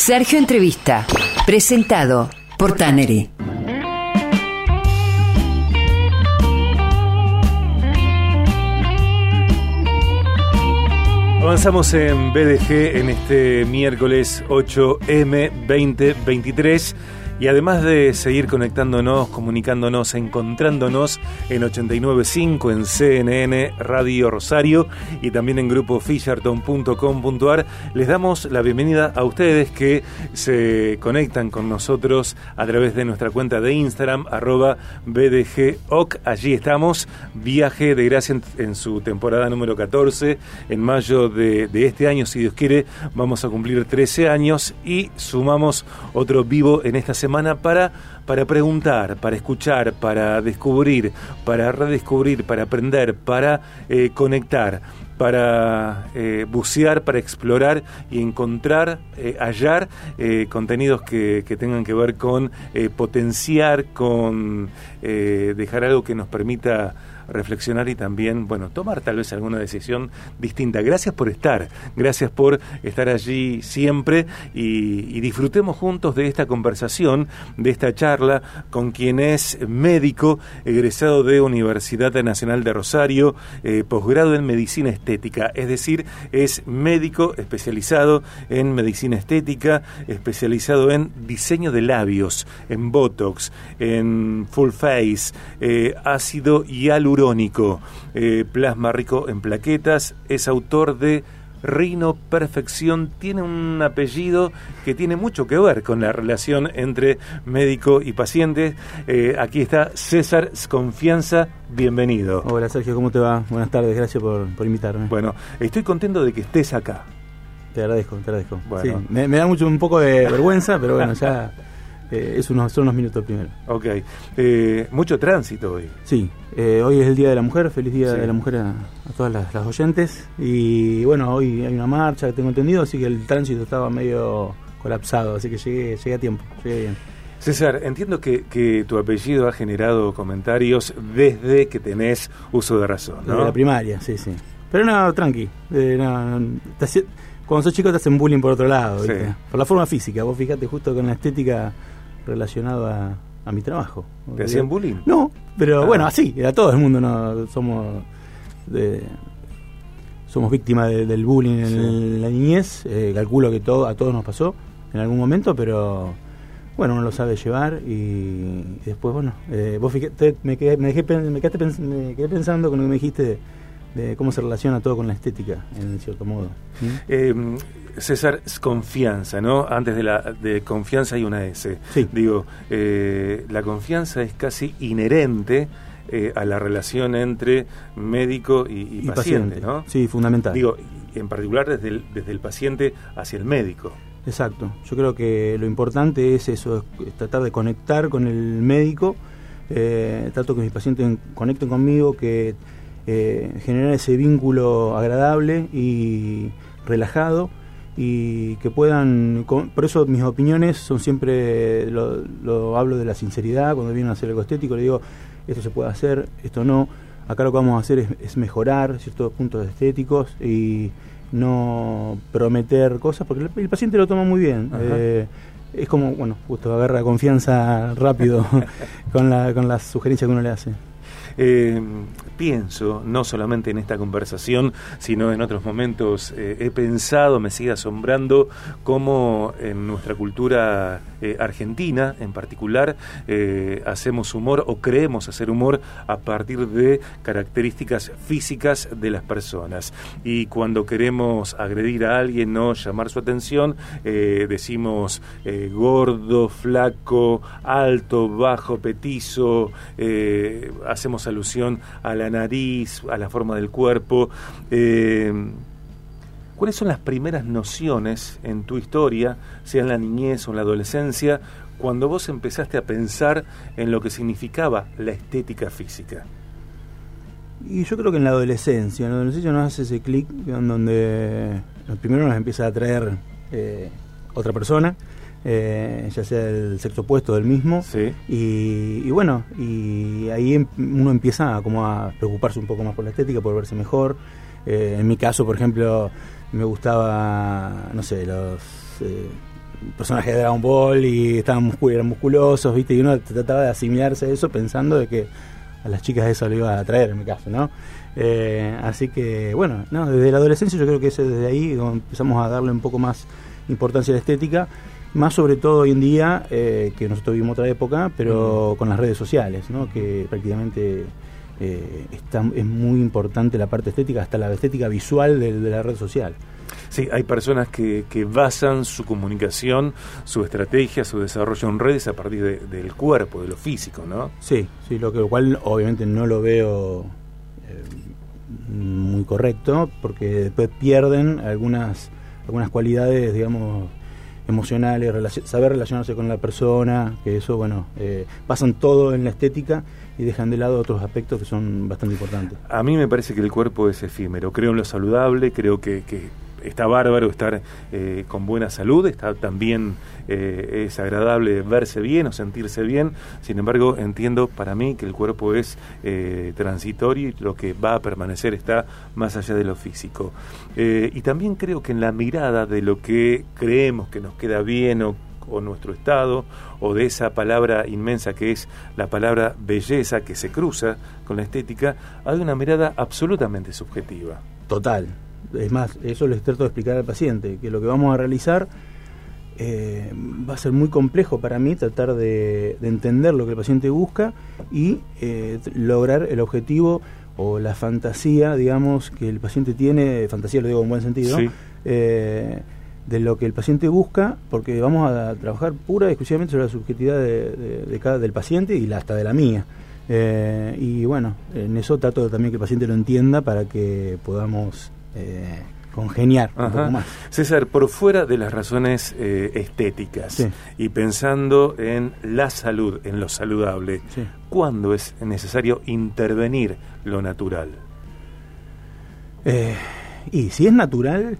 Sergio Entrevista, presentado por Tannery. Avanzamos en BDG en este miércoles 8M 2023 y además de seguir conectándonos, comunicándonos, encontrándonos en 89.5 en CNN Radio Rosario y también en grupo fisherton.com.ar, les damos la bienvenida a ustedes que se conectan con nosotros a través de nuestra cuenta de Instagram, arroba BDGOC. Allí estamos, Viaje de Gracia en, su temporada número 14. En mayo de, de este año, si Dios quiere, vamos a cumplir 13 años y sumamos otro vivo en esta semana para, para preguntar, para escuchar, para descubrir, para redescubrir, para aprender, para eh, conectar, para eh, bucear, para explorar y encontrar, eh, hallar contenidos que, que, tengan que ver con potenciar, con dejar algo que nos permita reflexionar y también, bueno, tomar tal vez alguna decisión distinta. Gracias por estar, gracias por estar allí siempre y, disfrutemos juntos de esta conversación, de esta charla con quien es médico, egresado de Universidad Nacional de Rosario, eh, posgrado en medicina estética, es decir, es médico especializado en medicina estética, especializado en diseño de labios, en Botox, en full face, eh, ácido hialurónico eh, plasma rico en plaquetas, es autor de Rino Perfección, tiene un apellido que tiene mucho que ver con la relación entre médico y paciente. Eh, aquí está César Confianza, bienvenido. Hola Sergio, ¿cómo te va? Buenas tardes, gracias por, invitarme. Bueno, estoy contento de que estés acá. Te agradezco, te agradezco. Bueno. me, me, da mucho un poco de vergüenza, pero bueno, ya eh, es unos, son unos minutos primero. Ok. Eh, mucho tránsito hoy. Sí, eh, hoy es el Día de la Mujer, feliz Día de la Mujer a, todas las, oyentes. Y bueno, hoy hay una marcha, tengo entendido, así que el tránsito estaba medio colapsado, así que llegué, llegué a tiempo, llegué bien. César, entiendo que, que, tu apellido ha generado comentarios desde que tenés uso de razón, ¿no? Desde la primaria, sí, sí. Pero no, tranqui. cuando sos chico te hacen bullying por otro lado, por la forma física. Vos fijate justo con la estética relacionado a, mi trabajo. ¿Te hacían bullying? No, pero ah. bueno, así, a todo el mundo no somos somos víctimas del bullying en la niñez. Eh, calculo que todo a todos nos pasó en algún momento, pero bueno, uno lo sabe llevar y, después, bueno, eh, vos me, quedé, me, me, quedé pensando con lo que me dijiste de, cómo se relaciona todo con la estética, en cierto modo. Eh, César, es confianza, ¿no? Antes de la de confianza hay una S. Sí. Digo, eh, la confianza es casi inherente eh, a la relación entre médico y, paciente, ¿no? Sí, fundamental. Digo, en particular desde el, desde el paciente hacia el médico. Exacto. Yo creo que lo importante es eso, es tratar de conectar con el médico, eh, trato que mis pacientes conecten conmigo, que eh, generar ese vínculo agradable y relajado y que puedan, por eso mis opiniones son siempre, lo, hablo de la sinceridad, cuando vienen a hacer algo estético le digo, esto se puede hacer, esto no, acá lo que vamos a hacer es, mejorar ciertos puntos estéticos y no prometer cosas, porque el, paciente lo toma muy bien. Eh, es como, bueno, justo agarra confianza rápido con, la, con las sugerencias que uno le hace. Eh, pienso, no solamente en esta conversación, sino en otros momentos, eh, he pensado, me sigue asombrando cómo en nuestra cultura eh, argentina en particular hacemos humor o creemos hacer humor a partir de características físicas de las personas. Y cuando queremos agredir a alguien, no llamar su atención, decimos gordo, flaco, alto, bajo, petizo, hacemos alusión a la nariz, a la forma del cuerpo. Eh, ¿Cuáles son las primeras nociones en tu historia, sea en la niñez o en la adolescencia, cuando vos empezaste a pensar en lo que significaba la estética física? Y yo creo que en la adolescencia, en la adolescencia nos hace ese clic donde primero nos empieza a atraer eh, otra persona, eh, ya sea el sexo opuesto del mismo. Y, bueno, y ahí em, uno empieza como a preocuparse un poco más por la estética, por verse mejor. Eh, en mi caso, por ejemplo, me gustaba, no sé, los... Eh, personajes de Dragon Ball y estaban muscul eran musculosos, ¿viste? Y uno trataba de asimilarse a eso pensando de que a las chicas eso le iba a atraer en mi caso, ¿no? Eh, así que, bueno, no, desde la adolescencia yo creo que es desde ahí empezamos a darle un poco más importancia a la estética, más sobre todo hoy en día, eh, que nosotros vivimos otra época, pero con las redes sociales, ¿no? Que prácticamente eh, está, es muy importante la parte estética, hasta la estética visual de, de la red social. Sí, hay personas que, que, basan su comunicación, su estrategia, su desarrollo en redes a partir de, del cuerpo, de lo físico, ¿no? Sí, sí, lo, que, lo cual obviamente no lo veo eh, muy correcto, porque después pierden algunas, algunas cualidades, digamos, emocionales, saber relacionarse con la persona, que eso, bueno, eh, pasan todo en la estética y dejan de lado otros aspectos que son bastante importantes. A mí me parece que el cuerpo es efímero, creo en lo saludable, creo que, que está bárbaro estar eh, con buena salud, está también eh, es agradable verse bien o sentirse bien, sin embargo entiendo para mí que el cuerpo es eh, transitorio y lo que va a permanecer está más allá de lo físico. Eh, y también creo que en la mirada de lo que creemos que nos queda bien o o nuestro estado, o de esa palabra inmensa que es la palabra belleza que se cruza con la estética, hay una mirada absolutamente subjetiva. Total, es más, eso les trato de explicar al paciente, que lo que vamos a realizar eh, va a ser muy complejo para mí tratar de, de entender lo que el paciente busca y eh, lograr el objetivo o la fantasía, digamos, que el paciente tiene, fantasía lo digo en buen sentido, sí. eh, de lo que el paciente busca, porque vamos a trabajar pura y exclusivamente sobre la subjetividad de, de, de cada, del paciente y hasta de la mía. Y bueno, en eso trato también que el paciente lo entienda para que podamos eh, congeniar Ajá. un poco más. César, por fuera de las razones eh, estéticas sí. y pensando en la salud, en lo saludable, sí. ¿cuándo es necesario intervenir lo natural? Eh, y si es natural,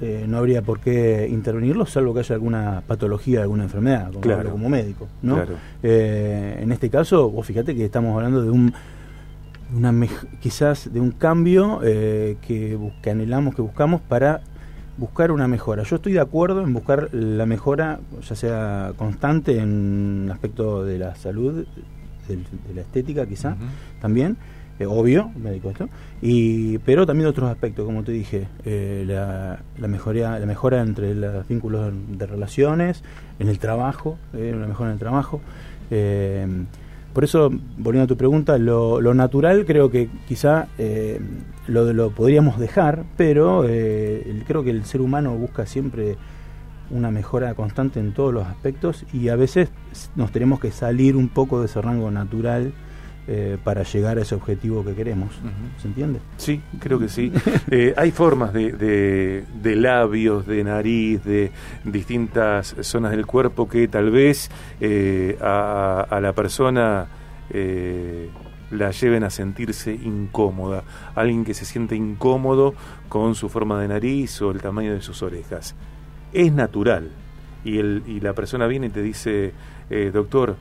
eh, no habría por qué intervenirlo, salvo que haya alguna patología, alguna enfermedad, como, claro. como médico. ¿no? Claro. Eh, en este caso, vos fíjate que estamos hablando de un una quizás de un cambio eh, que, que anhelamos, que buscamos para buscar una mejora. Yo estoy de acuerdo en buscar la mejora, ya sea constante en el aspecto de la salud, de, de la estética quizá, uh -huh. también, eh, obvio, médico esto, y, pero también otros aspectos, como te dije, eh, la, la, mejoría, la mejora entre los vínculos de relaciones, en el trabajo, eh, la mejora en el trabajo. Por eso, volviendo a tu pregunta, lo, natural creo que quizá eh, lo, lo, podríamos dejar, pero eh, creo que el ser humano busca siempre una mejora constante en todos los aspectos y a veces nos tenemos que salir un poco de ese rango natural eh, para llegar a ese objetivo que queremos. Uh -huh. ¿Se entiende? Sí, creo que sí. eh, hay formas de, de, de, labios, de nariz, de distintas zonas del cuerpo que tal vez eh, a, a, la persona la lleven a sentirse incómoda. Alguien que se siente incómodo con su forma de nariz o el tamaño de sus orejas. Es natural. Y, el, y la persona viene y te dice, doctor,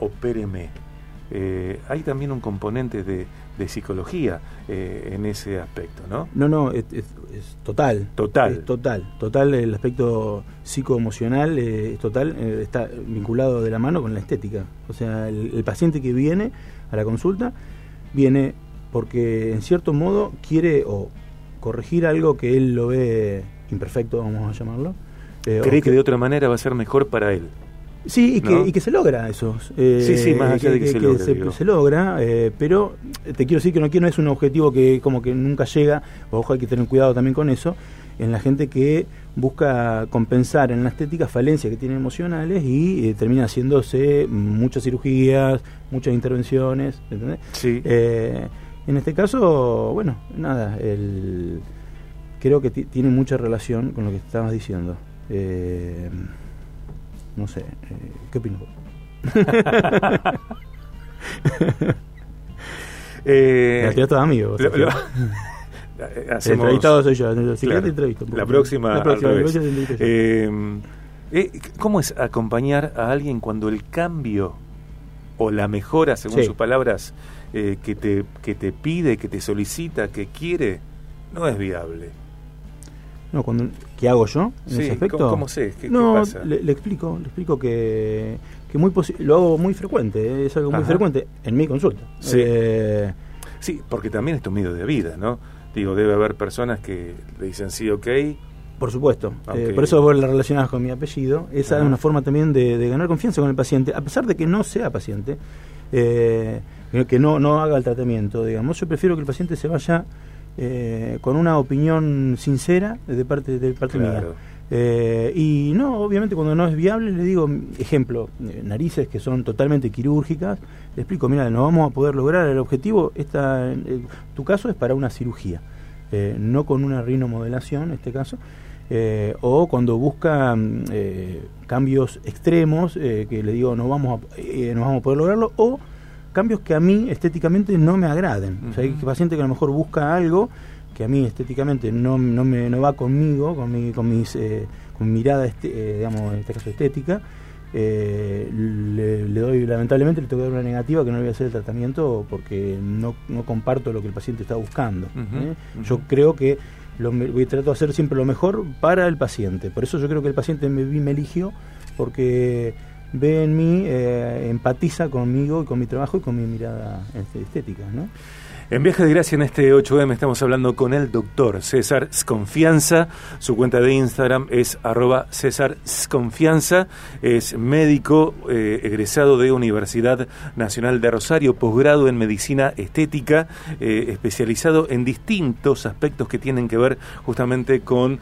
opéreme eh, hay también un componente de, de psicología eh, en ese aspecto, ¿no? No, no, es, es, es total. Total. Es total. Total, el aspecto psicoemocional eh, es total, eh, está vinculado de la mano con la estética. O sea, el, el, paciente que viene a la consulta viene porque en cierto modo quiere o corregir algo que él lo ve imperfecto, vamos a llamarlo. ¿Cree que, que de otra manera va a ser mejor para él? Sí, y, ¿no? que, y que se logra eso. Eh, sí, sí, más allá que, de que, que se, logra, se, se, logra. Eh, pero te quiero decir que no, no es un objetivo que como que nunca llega, ojo, hay que tener cuidado también con eso, en la gente que busca compensar en la estética falencias que tienen emocionales y eh, termina haciéndose muchas cirugías, muchas intervenciones, ¿entendés? Sí. Eh, en este caso, bueno, nada, el, creo que tiene mucha relación con lo que estabas diciendo. Eh, no sé, eh, ¿qué opinas eh, toda amigo. Lo, lo, el entrevistado soy yo. Si claro, entrevisto, la próxima, la próxima, al revés. Eh, eh, ¿Cómo es acompañar a alguien cuando el cambio o la mejora, según sí. sus palabras, que, te, que te pide, que te solicita, que quiere, no es viable? No, cuando, ¿Qué hago yo en ese aspecto? ¿Cómo, cómo sé? ¿Qué, no, qué pasa? Le, le, explico, le explico que, que muy lo hago muy frecuente, ¿eh? es algo muy frecuente en mi consulta. Sí. Eh, sí, porque también es tu medio de vida, ¿no? Digo, debe haber personas que le dicen sí, ok. Por supuesto, okay. eh, por eso vos la relacionás con mi apellido. Esa Ajá. es una forma también de, de, ganar confianza con el paciente, a pesar de que no sea paciente, eh, que no, no haga el tratamiento, digamos. Yo prefiero que el paciente se vaya eh, con una opinión sincera de parte, de parte claro. mía. Eh, y no, obviamente cuando no es viable, le digo, ejemplo, eh, narices que son totalmente quirúrgicas, le explico, mira, no vamos a poder lograr el objetivo, esta, eh, tu caso es para una cirugía, eh, no con una rinomodelación en este caso, eh, o cuando busca cambios extremos, que le digo, no vamos, a, no vamos a poder lograrlo, o cambios que a mí estéticamente no me agraden. Uh -huh. O sea, hay paciente que a lo mejor busca algo que a mí estéticamente no, no, me, no va conmigo, con mi, con mis, eh, con mi mirada, este, eh, digamos, en este caso estética, eh, le, le, doy, lamentablemente, le tengo que dar una negativa que no le voy a hacer el tratamiento porque no, no comparto lo que el paciente está buscando. Uh -huh, uh -huh. Yo creo que lo, tratar de hacer siempre lo mejor para el paciente. Por eso yo creo que el paciente me, me eligió porque ve en mí, eh, empatiza conmigo y con mi trabajo y con mi mirada este, estética, ¿no? En Viaje de Gracia en este 8M estamos hablando con el doctor César Sconfianza. Su cuenta de Instagram es arroba César Sconfianza. Es médico eh, egresado de Universidad Nacional de Rosario, posgrado en Medicina Estética, eh, especializado en distintos aspectos que tienen que ver justamente con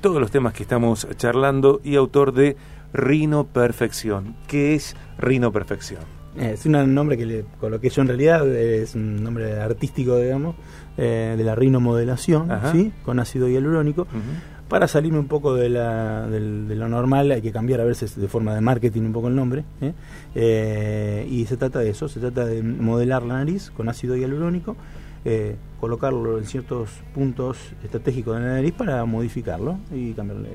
todos los temas que estamos charlando y autor de Rino Perfección. ¿Qué es Rino Perfección? Es un nombre que le coloqué yo en realidad, es un nombre artístico, digamos, eh, de la rinomodelación, ¿sí? con ácido hialurónico. Uh -huh. Para salirme un poco de, la, de, de, lo normal, hay que cambiar a veces de forma de marketing un poco el nombre. ¿eh? Eh, y se trata de eso, se trata de modelar la nariz con ácido hialurónico, eh, colocarlo en ciertos puntos estratégicos de la nariz para modificarlo y cambiarle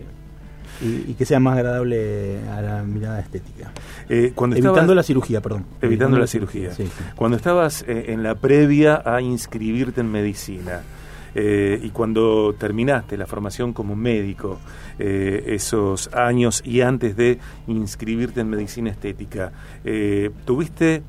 y, y, que sea más agradable a la mirada estética. Eh, cuando evitando estabas, la cirugía, perdón. Evitando, evitando la cirugía. Sí, sí. Cuando estabas eh, en la previa a inscribirte en medicina eh, y cuando terminaste la formación como médico, esos años y antes de inscribirte en medicina estética, ¿tuviste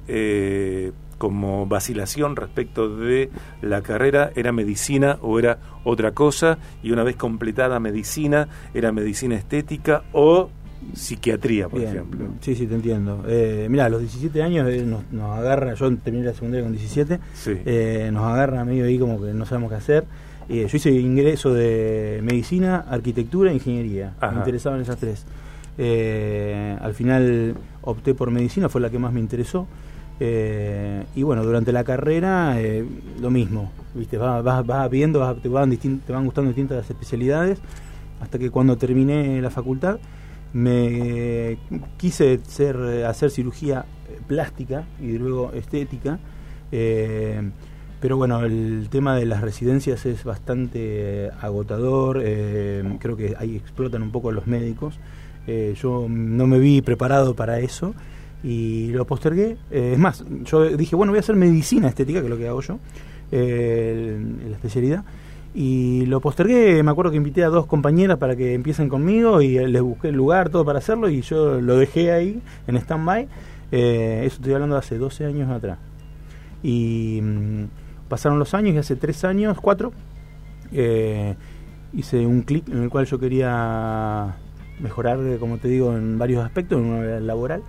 como vacilación respecto de la carrera era medicina o era otra cosa y una vez completada medicina era medicina estética o psiquiatría, por Bien, ejemplo. Sí, sí, te entiendo. Eh, mira, a los 17 años eh, nos, nos, agarra, yo terminé la secundaria con 17, sí. eh, nos agarra medio ahí como que no sabemos qué hacer. yo hice ingreso de medicina, arquitectura e ingeniería. Ajá. Me interesaban esas tres. Eh, al final opté por medicina, fue la que más me interesó. Eh, y bueno, durante la carrera eh, lo mismo, ¿viste? Vas, viendo, vas, te, van gustando distintas especialidades, hasta que cuando terminé la facultad me quise ser, hacer cirugía plástica y luego estética, eh, pero bueno, el tema de las residencias es bastante agotador, creo que ahí explotan un poco los médicos, yo no me vi preparado para eso y lo postergué. Eh, es más, yo dije, bueno, voy a hacer medicina estética, que es lo que hago yo, eh, la especialidad. Y lo postergué, me acuerdo que invité a dos compañeras para que empiecen conmigo y les busqué el lugar, todo para hacerlo, y yo lo dejé ahí, en stand-by. Eh, eso estoy hablando de hace 12 años atrás. Y mmm, pasaron los años y hace 3 años, 4, eh, hice un clic en el cual yo quería mejorar, como te digo, en varios aspectos, en una laboral.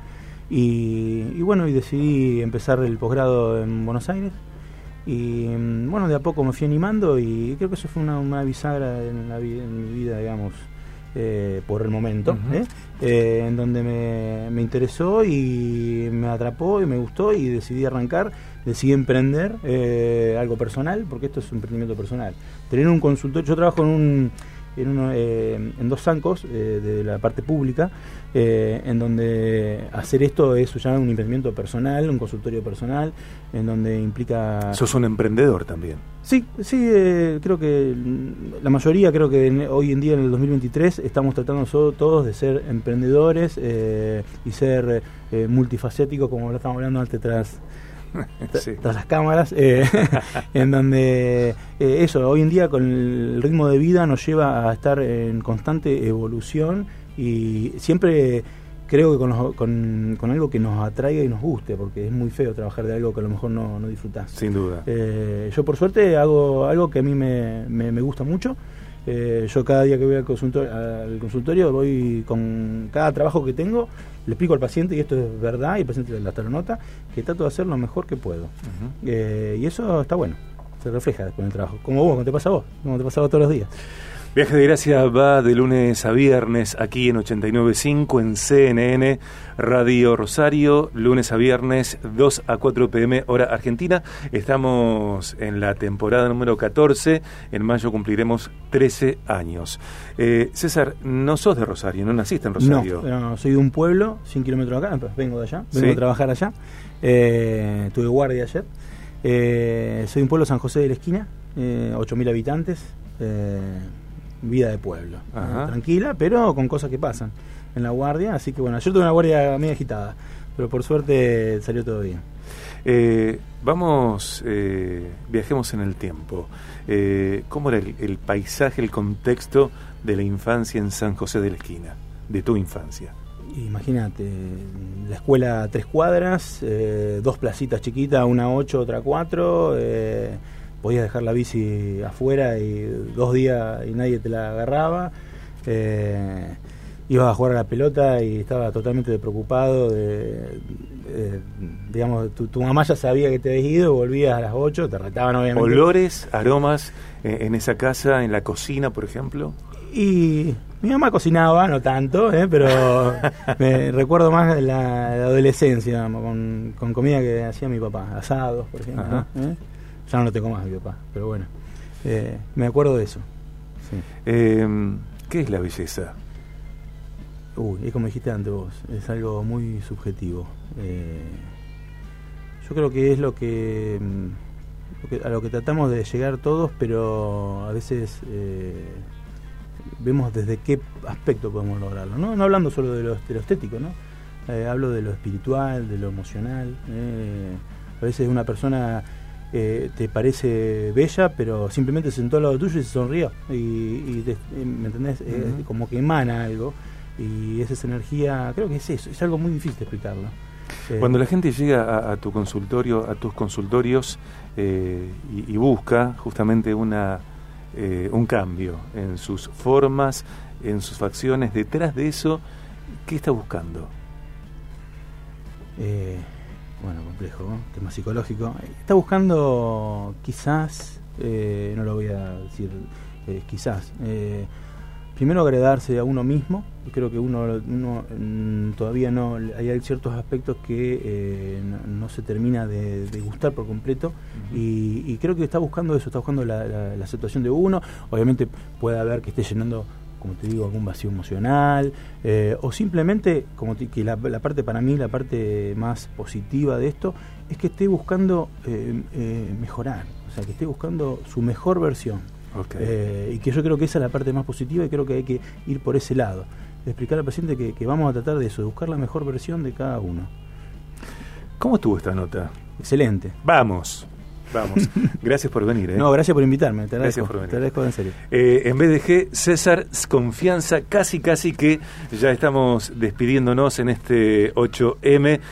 Y, y, bueno, y decidí empezar el posgrado en Buenos Aires. Y bueno, de a poco me fui animando y creo que eso fue una, una bisagra en, la, en mi vida, digamos, eh, por el momento, uh -huh. ¿eh? Eh, en donde me, me, interesó y me atrapó y me gustó y decidí arrancar, decidí emprender eh, algo personal, porque esto es un emprendimiento personal. Tener un consultor, yo trabajo en un en, uno, eh, en dos zancos eh, de la parte pública, eh, en donde hacer esto es ya un emprendimiento personal, un consultorio personal, en donde implica... ¿Sos un emprendedor también? Sí, sí, eh, creo que la mayoría, creo que en, hoy en día en el 2023 estamos tratando todos de ser emprendedores y ser multifacéticos, como lo estamos hablando antes tras sí. tras las cámaras, eh, en donde eh, eso, hoy en día con el ritmo de vida nos lleva a estar en constante evolución y siempre creo que con, con, algo que nos atraiga y nos guste, porque es muy feo trabajar de algo que a lo mejor no, no disfrutás. Sin duda. Eh, yo por suerte hago algo que a mí me, me, gusta mucho. Eh, yo cada día que voy al consultorio, al consultorio voy con cada trabajo que tengo, le explico al paciente, y esto es verdad, y el paciente hasta lo nota, que trato de hacer lo mejor que puedo. Eh, y eso está bueno, se refleja después en el trabajo. Como vos, como te pasa a vos, como te pasa a vos todos los días. Viaje de Gracia va de lunes a viernes aquí en 89.5 en CNN Radio Rosario, lunes a viernes 2 a 4 pm hora argentina. Estamos en la temporada número 14, en mayo cumpliremos 13 años. Eh, César, no sos de Rosario, no naciste en Rosario. No, soy de un pueblo, 100 kilómetros acá, vengo de allá, vengo a trabajar allá. Eh, tuve guardia ayer. Eh, soy de un pueblo San José de la Esquina, eh, 8.000 habitantes. Eh, vida de pueblo. Tranquila, pero con cosas que pasan en la guardia. Así que bueno, yo tuve una guardia medio agitada, pero por suerte salió todo bien. Eh, vamos, eh, viajemos en el tiempo. Eh, ¿Cómo era el, paisaje, el contexto de la infancia en San José de la Esquina, de tu infancia? Imagínate, la escuela a tres cuadras, dos placitas chiquitas, una ocho, otra cuatro podías dejar la bici afuera y dos días y nadie te la agarraba. Eh, ibas a jugar a la pelota y estaba totalmente preocupado. De, digamos, tu, mamá ya sabía que te habías ido, volvías a las 8, te retaban obviamente. ¿Olores, aromas eh, en esa casa, en la cocina, por ejemplo? Y mi mamá cocinaba, no tanto, eh, pero me recuerdo más de la, adolescencia, con, comida que hacía mi papá, asados, por ejemplo. Ya no lo tengo más, mi papá, pero bueno. Eh, me acuerdo de eso. Em, ¿Qué es la belleza? Uy, es como dijiste antes vos, es algo muy subjetivo. Eh, yo creo que es lo que, mm, a lo que tratamos de llegar todos, pero a veces eh, vemos desde qué aspecto podemos lograrlo. No, no hablando solo de lo, estético, ¿no? hablo de lo espiritual, de lo emocional. a veces una persona eh, te parece bella, pero simplemente se sentó al lado tuyo y se sonrió. Y, ¿me entendés? como que emana algo. Y es esa energía, creo que es eso, es algo muy difícil de explicarlo. Eh, Cuando la gente llega a, tu consultorio, a tus consultorios eh, y, busca justamente una, un cambio en sus formas, en sus facciones, detrás de eso, ¿qué está buscando? Bueno, complejo, tema psicológico. Está buscando quizás, eh, no lo voy a decir eh, quizás, eh, primero agradarse a uno mismo. Creo que uno, uno mm, todavía no, hay ciertos aspectos que no, se termina de, gustar por completo y, creo que está buscando eso, está buscando la, la aceptación de uno. Obviamente puede haber que esté llenando como te digo, algún vacío emocional, eh, o simplemente, como que la, parte para mí, la parte más positiva de esto, es que esté buscando eh, eh, mejorar, o sea, que esté buscando su mejor versión. y que yo creo que esa es la parte más positiva y creo que hay que ir por ese lado. explicar al paciente que, que vamos a tratar de eso, de buscar la mejor versión de cada uno. ¿Cómo estuvo esta nota? Excelente. Vamos. Vamos. Gracias por venir. ¿eh? No, gracias por invitarme. Te agradezco, gracias por venir. Te agradezco en serio. Eh, en BDG, César, confianza, casi, casi que ya estamos despidiéndonos en este 8M.